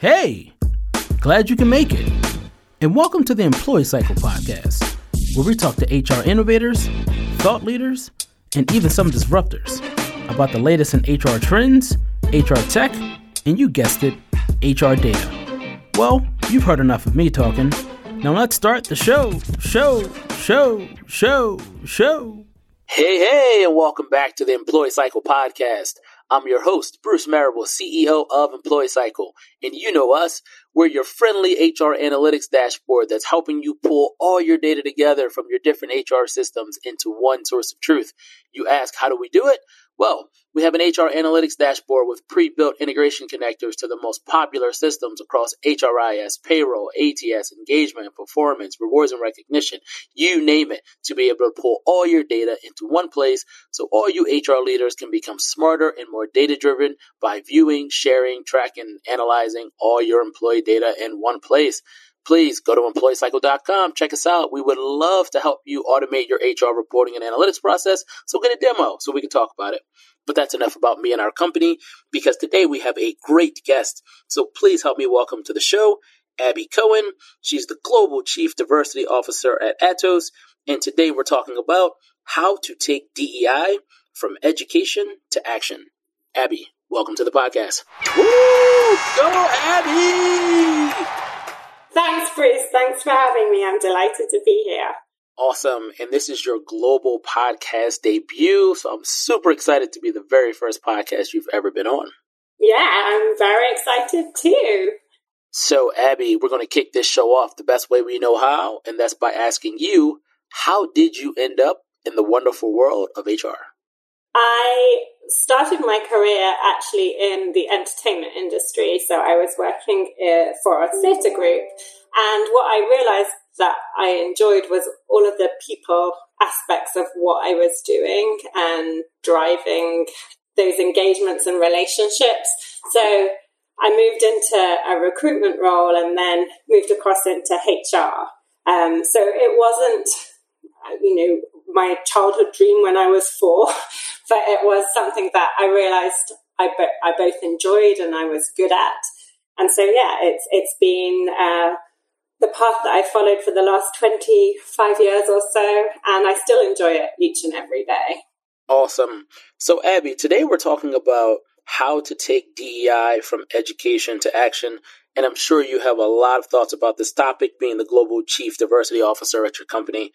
Hey, glad you can make it. And welcome to the Employee Cycle Podcast, where we talk to HR innovators, thought leaders, and even some disruptors about the latest in HR trends, HR tech, and you guessed it, HR data. Well, you've heard enough of me talking. Now let's start the show, show, show, show, show. Hey, hey, and welcome back to the Employee Cycle Podcast. I'm your host, Bruce Marable, CEO of Employee Cycle. And you know us, we're your friendly HR analytics dashboard that's helping you pull all your data together from your different HR systems into one source of truth. You ask, how do we do it? Well, we have an HR analytics dashboard with pre-built integration connectors to the most popular systems across HRIS, payroll, ATS, engagement, performance, rewards and recognition, you name it, to be able to pull all your data into one place so all you HR leaders can become smarter and more data driven by viewing, sharing, tracking, analyzing all your employee data in one place please go to employeecycle.com. Check us out. We would love to help you automate your HR reporting and analytics process. So get a demo so we can talk about it. But that's enough about me and our company because today we have a great guest. So please help me welcome to the show Abby Cohen. She's the Global Chief Diversity Officer at Atos. And today we're talking about how to take DEI from education to action. Abby, welcome to the podcast. Woo! Go, Abby! Thanks, Bruce. Thanks for having me. I'm delighted to be here. Awesome. And this is your global podcast debut. So I'm super excited to be the very first podcast you've ever been on. Yeah, I'm very excited too. So, Abby, we're going to kick this show off the best way we know how, and that's by asking you, how did you end up in the wonderful world of HR? I started my career actually in the entertainment industry. So I was working uh, for a theatre group. And what I realized that I enjoyed was all of the people aspects of what I was doing and driving those engagements and relationships. So I moved into a recruitment role and then moved across into HR. Um, so it wasn't, you know, my childhood dream when I was four, but it was something that I realized I, bo- I both enjoyed and I was good at. And so, yeah, it's, it's been, uh, the path that I followed for the last 25 years or so, and I still enjoy it each and every day. Awesome. So, Abby, today we're talking about how to take DEI from education to action. And I'm sure you have a lot of thoughts about this topic, being the Global Chief Diversity Officer at your company.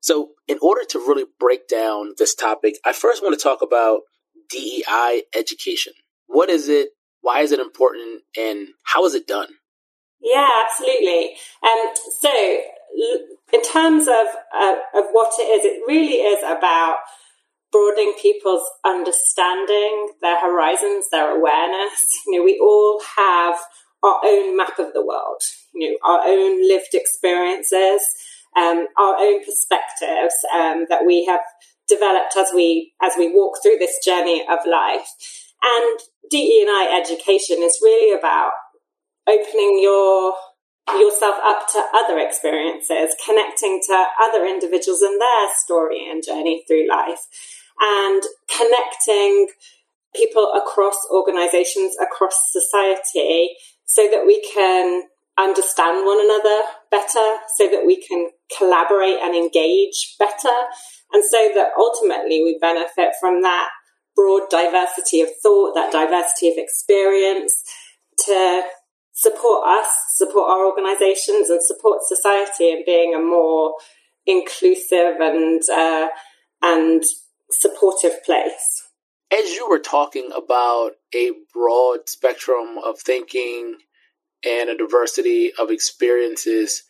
So, in order to really break down this topic, I first want to talk about DEI education. What is it? Why is it important? And how is it done? Yeah, absolutely. Um, so, in terms of uh, of what it is, it really is about broadening people's understanding, their horizons, their awareness. You know, we all have our own map of the world. You know, our own lived experiences um, our own perspectives um, that we have developed as we as we walk through this journey of life. And DE&I education is really about opening your yourself up to other experiences, connecting to other individuals and their story and journey through life, and connecting people across organizations, across society, so that we can understand one another better so that we can collaborate and engage better. And so that ultimately we benefit from that broad diversity of thought, that diversity of experience to support us, support our organizations and support society in being a more inclusive and, uh, and supportive place. As you were talking about a broad spectrum of thinking and a diversity of experiences,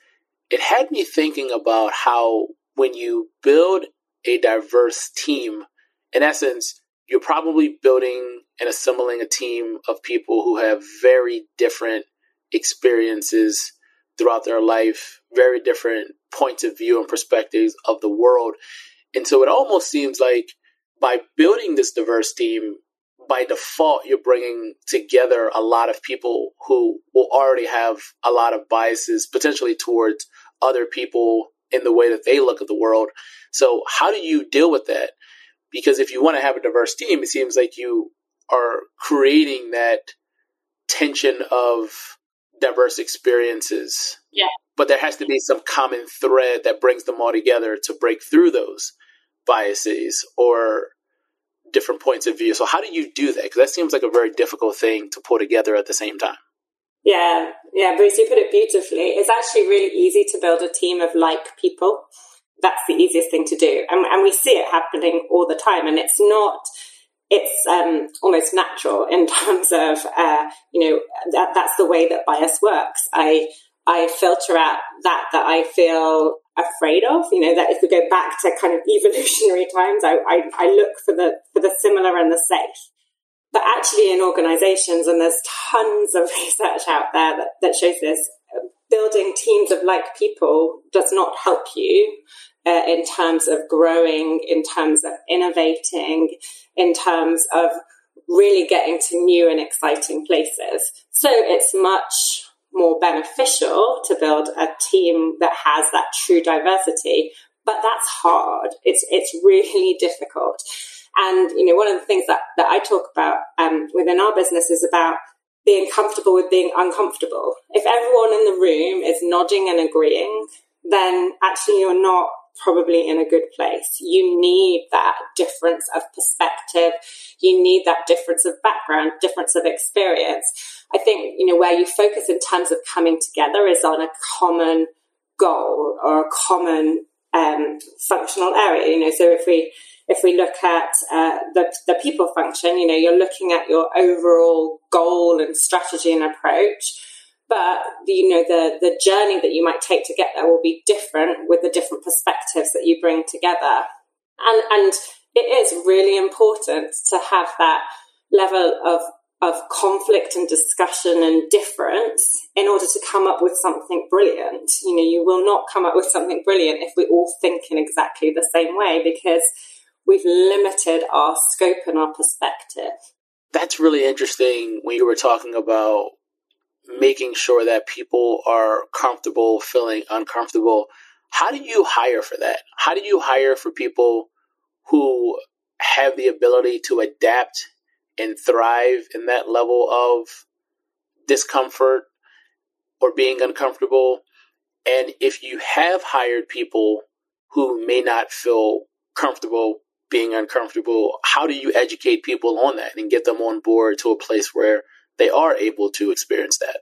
it had me thinking about how when you build a diverse team, in essence, you're probably building and assembling a team of people who have very different experiences throughout their life, very different points of view and perspectives of the world. And so it almost seems like by building this diverse team, by default, you're bringing together a lot of people who will already have a lot of biases potentially towards other people in the way that they look at the world. So, how do you deal with that? Because if you want to have a diverse team, it seems like you are creating that tension of diverse experiences. Yeah. But there has to be some common thread that brings them all together to break through those biases or different points of view. So how do you do that? Because that seems like a very difficult thing to pull together at the same time. Yeah, yeah, Bruce, you put it beautifully. It's actually really easy to build a team of like people. That's the easiest thing to do. And, and we see it happening all the time. And it's not, it's um, almost natural in terms of, uh, you know, that, that's the way that bias works. I, I filter out that that I feel afraid of. You know, that if we go back to kind of evolutionary times, I, I, I look for the for the similar and the safe. But actually, in organizations, and there's tons of research out there that, that shows this, building teams of like people does not help you uh, in terms of growing, in terms of innovating, in terms of really getting to new and exciting places. So it's much more beneficial to build a team that has that true diversity, but that's hard. It's it's really difficult. And you know, one of the things that, that I talk about um, within our business is about being comfortable with being uncomfortable. If everyone in the room is nodding and agreeing, then actually you're not probably in a good place. You need that difference of perspective. You need that difference of background, difference of experience. I think, you know, where you focus in terms of coming together is on a common goal or a common um, functional area. You know, so if we if we look at uh, the the people function, you know, you're looking at your overall goal and strategy and approach. But you know the the journey that you might take to get there will be different with the different perspectives that you bring together, and and it is really important to have that level of of conflict and discussion and difference in order to come up with something brilliant. You know, you will not come up with something brilliant if we all think in exactly the same way because we've limited our scope and our perspective. That's really interesting when you were talking about making sure that people are comfortable feeling uncomfortable. How do you hire for that? How do you hire for people who have the ability to adapt and thrive in that level of discomfort or being uncomfortable? And if you have hired people who may not feel comfortable being uncomfortable, how do you educate people on that and get them on board to a place where they are able to experience that?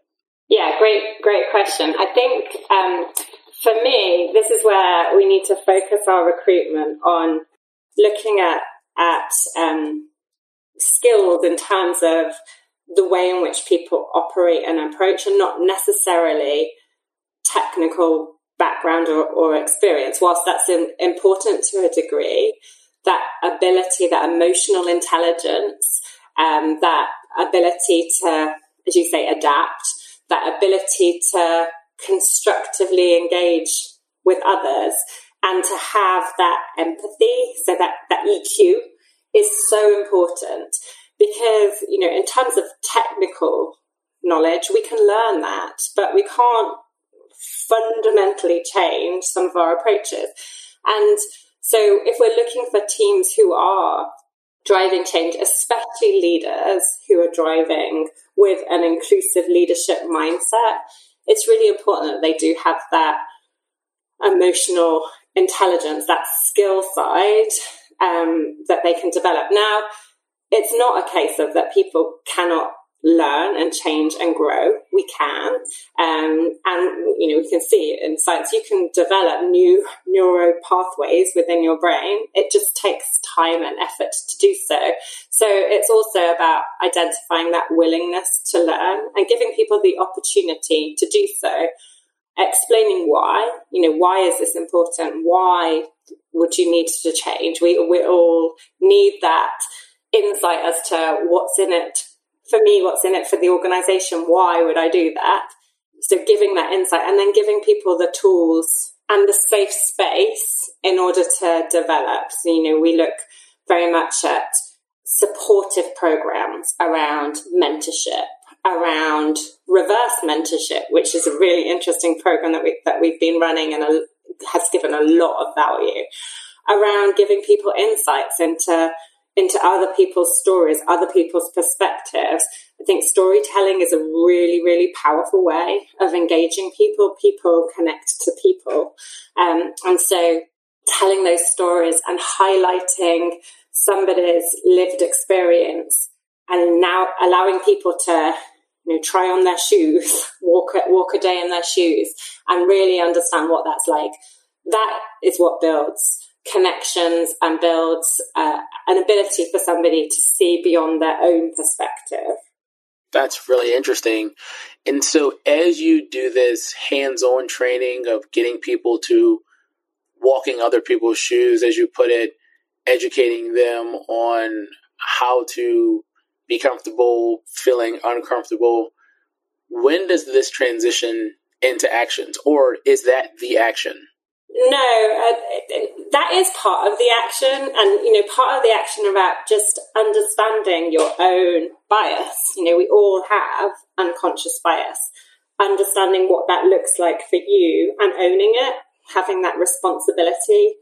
Yeah, great, great question. I think um, for me, this is where we need to focus our recruitment on looking at at um, skills in terms of the way in which people operate and approach, and not necessarily technical background or, or experience. Whilst that's in, important to a degree, that ability, that emotional intelligence, um, that ability to, as you say, adapt, that ability to constructively engage with others and to have that empathy, so that, that EQ is so important because, you know, in terms of technical knowledge, we can learn that, but we can't fundamentally change some of our approaches. And so if we're looking for teams who are driving change, especially leaders who are driving with an inclusive leadership mindset, it's really important that they do have that emotional intelligence, that skill side um, that they can develop. Now, it's not a case of that people cannot learn and change and grow. We can. Um, and, you know, we can see in science, you can develop new neuro pathways within your brain. It just takes time and effort to do so. So it's also about identifying that willingness to learn and giving people the opportunity to do so. Explaining why, you know, why is this important? Why would you need to change? We, we all need that insight as to what's in it for me, what's in it for the organization, why would I do that? So giving that insight and then giving people the tools and the safe space in order to develop. So, you know, we look very much at supportive programs around mentorship, around reverse mentorship, which is a really interesting program that we that we've been running and a, has given a lot of value around giving people insights into into other people's stories, other people's perspectives. I think storytelling is a really, really powerful way of engaging people. People connect to people. Um, and so telling those stories and highlighting somebody's lived experience and now allowing people to you know, try on their shoes, walk walk a day in their shoes, and really understand what that's like. That is what builds connections and builds uh, an ability for somebody to see beyond their own perspective. That's really interesting. And so, as you do this hands on training of getting people to walking other people's shoes, as you put it, educating them on how to be comfortable feeling uncomfortable. When does this transition into actions, or is that the action? No, uh, that is part of the action, and you know, part of the action about just understanding your own bias. You know, we all have unconscious bias. Understanding what that looks like for you and owning it, having that responsibility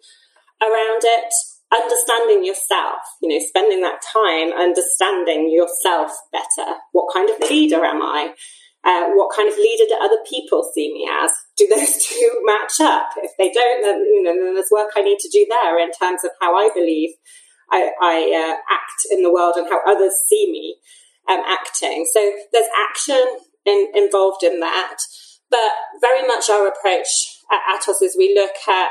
around it, understanding yourself, you know, spending that time understanding yourself better. What kind of leader am I? Uh, what kind of leader do other people see me as? Do those two match up? If they don't, then, you know, then there's work I need to do there in terms of how I believe I, I uh, act in the world and how others see me um, acting. So there's action in, involved in that. But very much our approach at Atos is we look at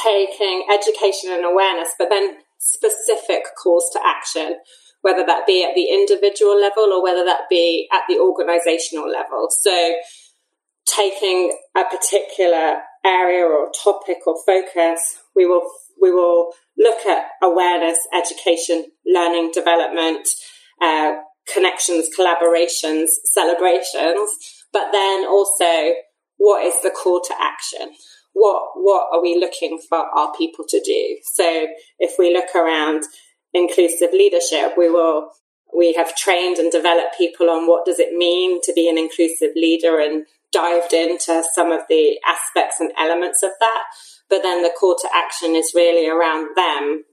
taking education and awareness, but then specific calls to action, whether that be at the individual level or whether that be at the organizational level. So, taking a particular area or topic or focus, we will we will look at awareness, education, learning, development, uh, connections, collaborations, celebrations, but then also what is the call to action? What what are we looking for our people to do? So if we look around inclusive leadership, we will we have trained and developed people on what does it mean to be an inclusive leader and dived into some of the aspects and elements of that. But then the call to action is really around them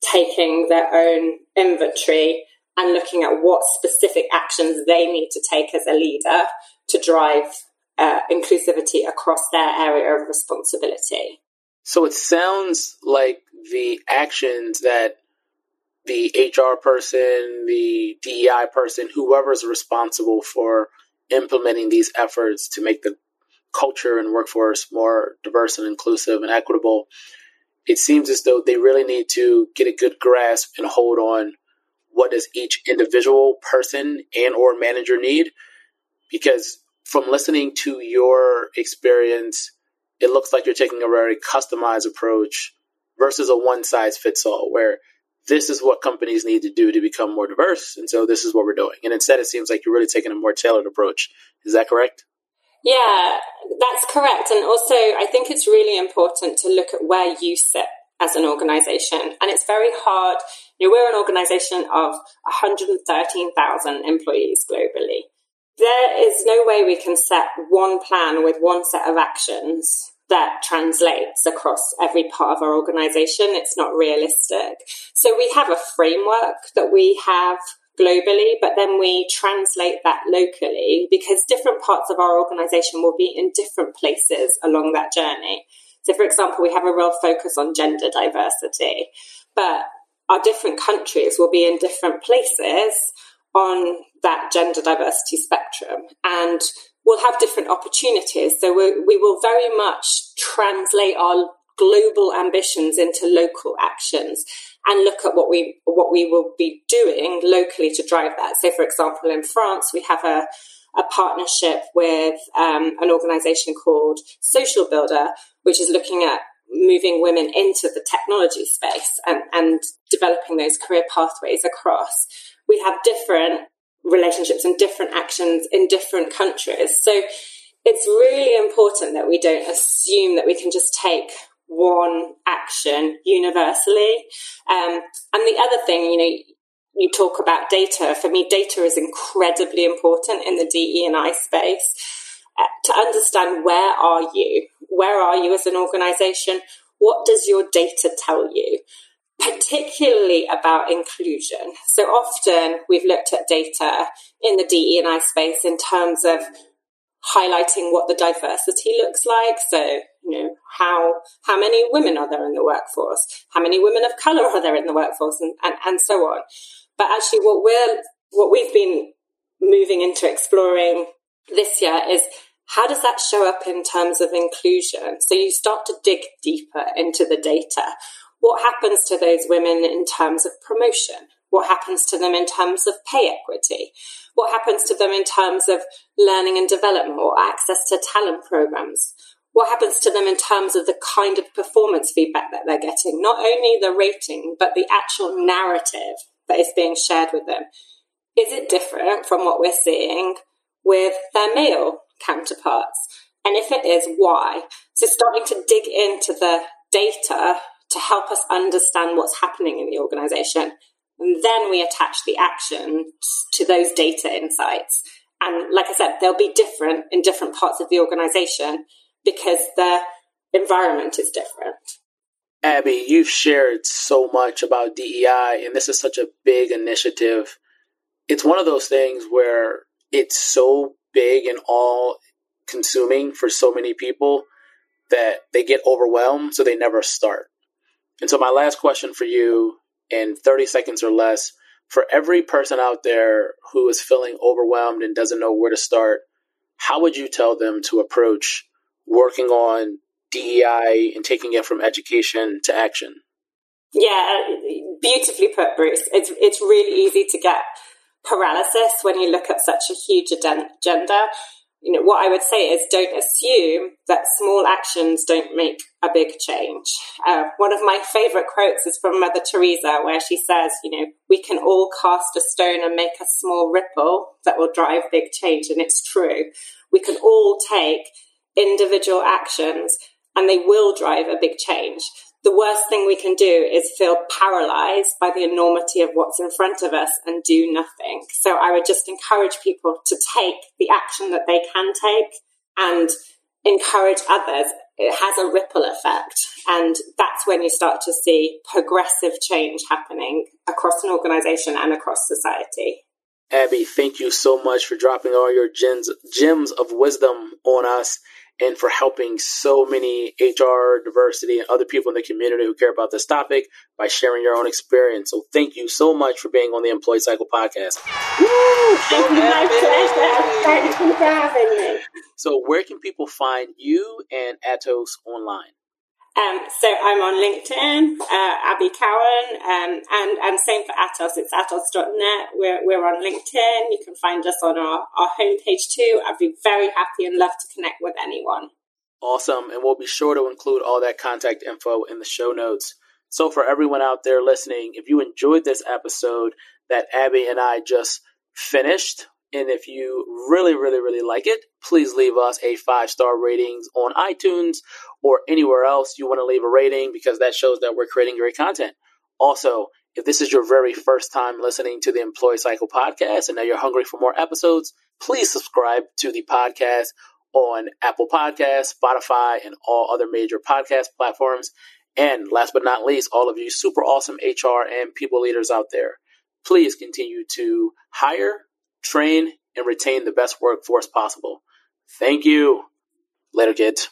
taking their own inventory and looking at what specific actions they need to take as a leader to drive uh, inclusivity across their area of responsibility. So it sounds like the actions that the HR person, the DEI person, whoever's responsible for implementing these efforts to make the culture and workforce more diverse and inclusive and equitable, it seems as though they really need to get a good grasp and hold on what does each individual person and or manager need because from listening to your experience, it looks like you're taking a very customized approach versus a one size fits all, where this is what companies need to do to become more diverse. And so this is what we're doing. And instead, it seems like you're really taking a more tailored approach. Is that correct? Yeah, that's correct. And also, I think it's really important to look at where you sit as an organization. And it's very hard. You know, we're an organization of 113,000 employees globally there is no way we can set one plan with one set of actions that translates across every part of our organization. It's not realistic. So we have a framework that we have globally, but then we translate that locally because different parts of our organization will be in different places along that journey. So, for example, we have a real focus on gender diversity, but our different countries will be in different places on that gender diversity spectrum and we'll have different opportunities. So we, will very much translate our global ambitions into local actions and look at what we what we will be doing locally to drive that. So, for example, in France, we have a a partnership with um, an organization called Social Builder, which is looking at moving women into the technology space and, and developing those career pathways across we have different relationships and different actions in different countries. So it's really important that we don't assume that we can just take one action universally. Um, and the other thing, you know, you talk about data. For me, data is incredibly important in the DE and I space uh, to understand where are you? Where are you as an organization? What does your data tell you? Particularly about inclusion. So often we've looked at data in the DE and I space in terms of highlighting what the diversity looks like. So, you know, how how many women are there in the workforce? How many women of color are there in the workforce and, and, and so on. But actually what we're what we've been moving into exploring this year is how does that show up in terms of inclusion? So you start to dig deeper into the data. What happens to those women in terms of promotion? What happens to them in terms of pay equity? What happens to them in terms of learning and development or access to talent programs? What happens to them in terms of the kind of performance feedback that they're getting? Not only the rating, but the actual narrative that is being shared with them. Is it different from what we're seeing with their male counterparts? And if it is, why? So starting to dig into the data to help us understand what's happening in the organization. And then we attach the action to those data insights. And like I said, they'll be different in different parts of the organization because the environment is different. Abby, you've shared so much about DEI, and this is such a big initiative. It's one of those things where it's so big and all consuming for so many people that they get overwhelmed, so they never start. And so, my last question for you in 30 seconds or less for every person out there who is feeling overwhelmed and doesn't know where to start, how would you tell them to approach working on DEI and taking it from education to action? Yeah, uh, beautifully put, Bruce. It's it's really easy to get paralysis when you look at such a huge agenda you know, what I would say is don't assume that small actions don't make a big change. Uh, one of my favorite quotes is from Mother Teresa, where she says, you know, we can all cast a stone and make a small ripple that will drive big change. And it's true. We can all take individual actions and they will drive a big change the worst thing we can do is feel paralyzed by the enormity of what's in front of us and do nothing. So I would just encourage people to take the action that they can take and encourage others. It has a ripple effect. And that's when you start to see progressive change happening across an organization and across society. Abby, thank you so much for dropping all your gems, gems of wisdom on us and for helping so many HR diversity and other people in the community who care about this topic by sharing your own experience. So thank you so much for being on the Employee Cycle podcast. Woo! Thank you, my pleasure. Thank you for having me. So where can people find you and Atos online? Um, so I'm on LinkedIn, uh, Abby Cowan, um, and, and same for Atos. It's atos.net. We're, we're on LinkedIn. You can find us on our, our homepage too. I'd be very happy and love to connect with anyone. Awesome. And we'll be sure to include all that contact info in the show notes. So for everyone out there listening, if you enjoyed this episode that Abby and I just finished, and if you really, really, really like it, please leave us a five star ratings on iTunes or anywhere else you want to leave a rating because that shows that we're creating great content. Also, if this is your very first time listening to the Employee Cycle podcast and now you're hungry for more episodes, please subscribe to the podcast on Apple Podcasts, Spotify, and all other major podcast platforms. And last but not least, all of you super awesome HR and people leaders out there, please continue to hire train, and retain the best workforce possible. Thank you. Later, kids.